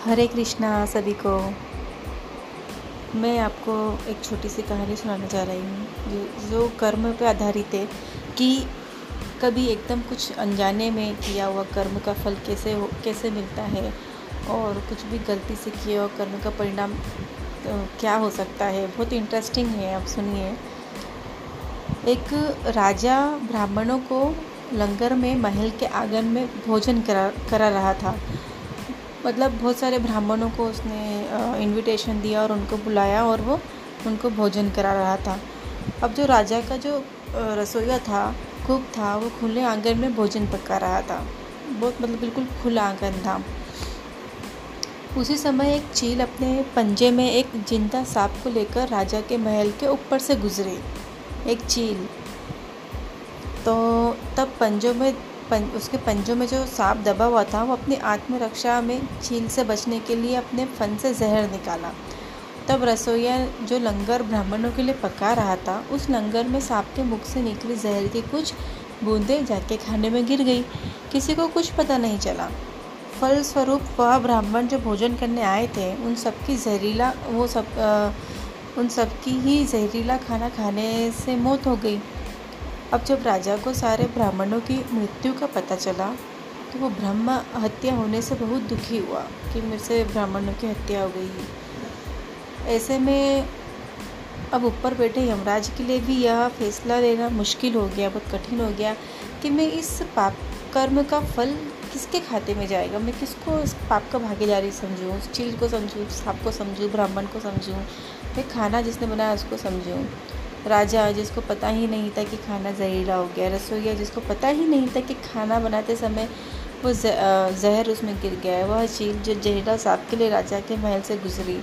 हरे कृष्णा सभी को। मैं आपको एक छोटी सी कहानी सुनाने जा रही हूँ, जो जो कर्म पर आधारित है कि कभी एकदम कुछ अनजाने में किया हुआ कर्म का फल कैसे हो, कैसे मिलता है और कुछ भी गलती से किया हुआ कर्म का परिणाम तो क्या हो सकता है? बहुत इंटरेस्टिंग है, आप सुनिए। एक राजा ब्राह्मणों को लंगर में, महल के आँगन में भोजन करा करा रहा था। मतलब बहुत सारे ब्राह्मणों को उसने इनविटेशन दिया और उनको बुलाया और वो उनको भोजन करा रहा था। अब जो राजा का जो रसोईया था कुक था, वो खुले आँगन में भोजन पका रहा था। बहुत मतलब बिल्कुल खुला आँगन था। उसी समय एक चील अपने पंजे में एक ज़िंदा सांप को लेकर राजा के महल के ऊपर से गुजरी। एक चील। तो तब पंजों में पं, उसके पंजों में जो सांप दबा हुआ था वो अपनी आत्मरक्षा में चील से बचने के लिए अपने फन से जहर निकाला। तब रसोईया जो लंगर ब्राह्मणों के लिए पका रहा था उस लंगर में सांप के मुख से निकली जहर की कुछ बूंदें जाके खाने में गिर गई। किसी को कुछ पता नहीं चला। फलस्वरूप वह ब्राह्मण जो भोजन करने आए थे उन सबकी जहरीला वो सब आ, उन सबकी ही जहरीला खाना खाने से मौत हो गई। अब जब राजा को सारे ब्राह्मणों की मृत्यु का पता चला तो वो ब्रह्म हत्या होने से बहुत दुखी हुआ कि मेरे से ब्राह्मणों की हत्या हो गई है। ऐसे में अब ऊपर बैठे यमराज के लिए भी यह फैसला लेना मुश्किल हो गया, बहुत कठिन हो गया कि मैं इस पाप कर्म का फल किसके खाते में जाएगा? मैं किसको इस पाप का भागीदारी समझूँ? उस चील को समझूँ? सांप को समझूँ? ब्राह्मण को समझूँ? मैं खाना जिसने बनाया उसको समझूँ? राजा जिसको पता ही नहीं था कि खाना जहरीला हो गया, रसोईया जिसको पता ही नहीं था कि खाना बनाते समय वो जहर उसमें गिर गया वह चील जो जहरीला सांप के लिए राजा के महल से गुजरी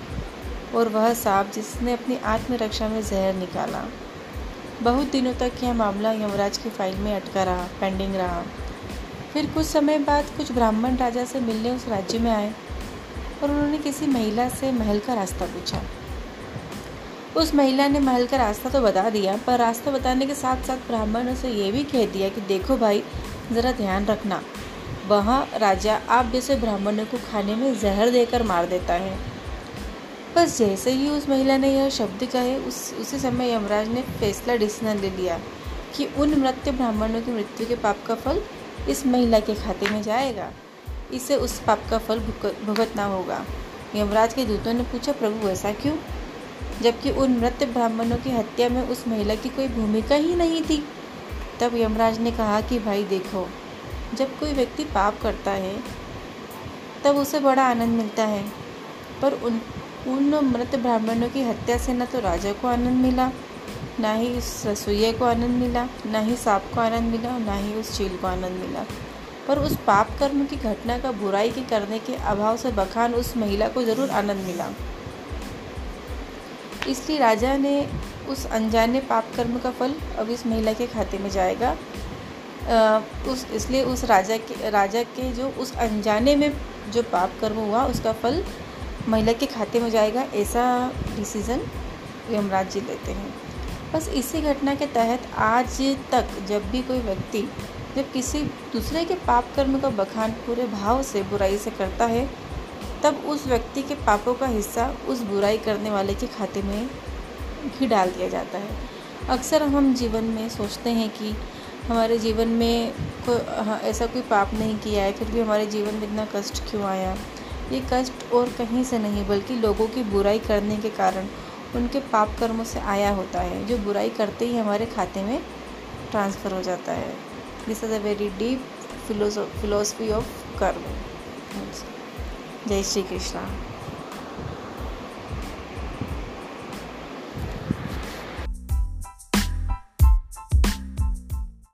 और वह सांप जिसने अपनी आत्मरक्षा में जहर निकाला। बहुत दिनों तक यह मामला यमराज की फ़ाइल में अटका रहा, पेंडिंग रहा। फिर कुछ समय बाद कुछ ब्राह्मण राजा से मिलने उस राज्य में आए और उन्होंने किसी महिला से महल का रास्ता पूछा। उस महिला ने महल का रास्ता तो बता दिया, पर रास्ता बताने के साथ साथ ब्राह्मण उसे ये भी कह दिया कि देखो भाई, ज़रा ध्यान रखना। वहाँ राजा आप जैसे ब्राह्मणों को खाने में जहर देकर मार देता है। बस जैसे ही उस महिला ने यह शब्द कहे, उस, उसी समय यमराज ने फैसला डिसीज़न ले लिया कि उन मृत्यु ब्राह्मणों की मृत्यु के पाप का फल इस महिला के खाते में जाएगा। इसे उस पाप का फल भुगतना होगा। यमराज के दूतों ने पूछा, प्रभु, ऐसा क्यों? जबकि उन मृत ब्राह्मणों की हत्या में उस महिला की कोई भूमिका ही नहीं थी। तब यमराज ने कहा कि, भाई देखो, जब कोई व्यक्ति पाप करता है, तब उसे बड़ा आनंद मिलता है। पर उन उन मृत ब्राह्मणों की हत्या से न तो राजा को आनंद मिला, ना ही उस रसोइया को आनंद मिला, ना ही सांप को आनंद मिला, ना ही उस चील को आनंद मिला। पर उस पाप कर्म की घटना का बुराई के करने के अभाव से बखान उस महिला को ज़रूर आनंद मिला। इसलिए राजा ने उस अनजाने पाप कर्म का फल अब इस महिला के खाते में जाएगा। आ, उस इसलिए उस राजा के राजा के जो उस अनजाने में जो पाप कर्म हुआ उसका फल महिला के खाते में जाएगा। ऐसा डिसीज़न यमराज जी लेते हैं। बस इसी घटना के तहत आज तक जब भी कोई व्यक्ति जब किसी दूसरे के पाप कर्म का बखान पूरे भाव से बुराई से करता है तब उस व्यक्ति के पापों का हिस्सा उस बुराई करने वाले के खाते में भी डाल दिया जाता है। अक्सर हम जीवन में सोचते हैं कि हमारे जीवन में कोई हाँ, ऐसा कोई पाप नहीं किया है फिर भी हमारे जीवन में इतना कष्ट क्यों आया? ये कष्ट और कहीं से नहीं बल्कि लोगों की बुराई करने के कारण उनके पाप कर्मों से आया होता है जो बुराई करते ही हमारे खाते में ट्रांसफ़र हो जाता है। This is a very deep philosophy of karma જય શ્રી કૃષ્ણ.